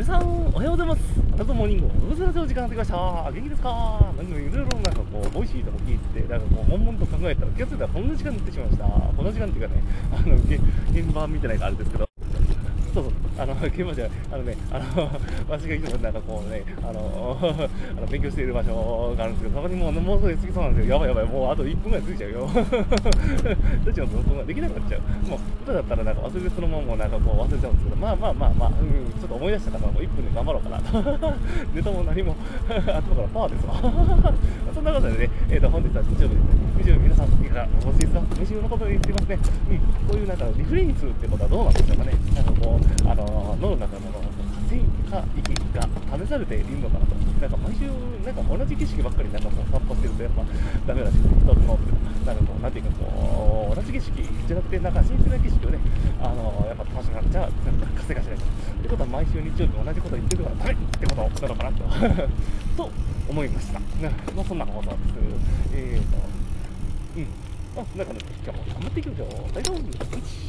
皆さんおはようございます。あなたモーニング。おずらせお時間がってきました。元気ですか？なんかいろいろなんかこうボイシーとか聞いててなんかこう悶々と考えたら気がついたらこんな時間になってしまいました。こんな時間っていうかねあの現現場見てないからあれですけど。そうそう、あの、現場じゃ、あのね、あの、私がいつもなんかこうね、あの、あの勉強している場所があるんですけど、そこにもう、もうすぐ過ぎそうなんですよ。やばいやばい、もうあと1分ぐらい過ぎちゃうよ。どっちの録音ができなくなっちゃう。もう、歌だったらなんか忘れてそのままもうなんかこう忘れちゃうんですけど、まあまあまあまあ、うん、ちょっと思い出したから、もう1分で頑張ろうかなと。ネタも何も、頭からパワーですわ。そんなことでね、えー、と本日は日曜日ですね。日曜日皆さん、いかがお過ごしですか飯のことで言ってますね。うん、こういうなんかリフレインするってことはどうなんでしょうかね。なんかこう、あの脳の中の活性化域が試されているのかなと。なんか毎週、なんか同じ景色ばっかりなんかこう散歩してるとやっぱダメらしくて、人の脳ってなんかこう、なんていうかこう、同じ景色じゃなくて、なんか新鮮な景色をね、あのやっぱ楽しくなっちゃう、なんか活性化しないと。ってことは毎週日曜日同じこと言ってるからダメってことなのかなと。と思いました。まあそんな放送です。えーと、うん。あ、なんかね、今日も頑張っていきましょう。大丈夫？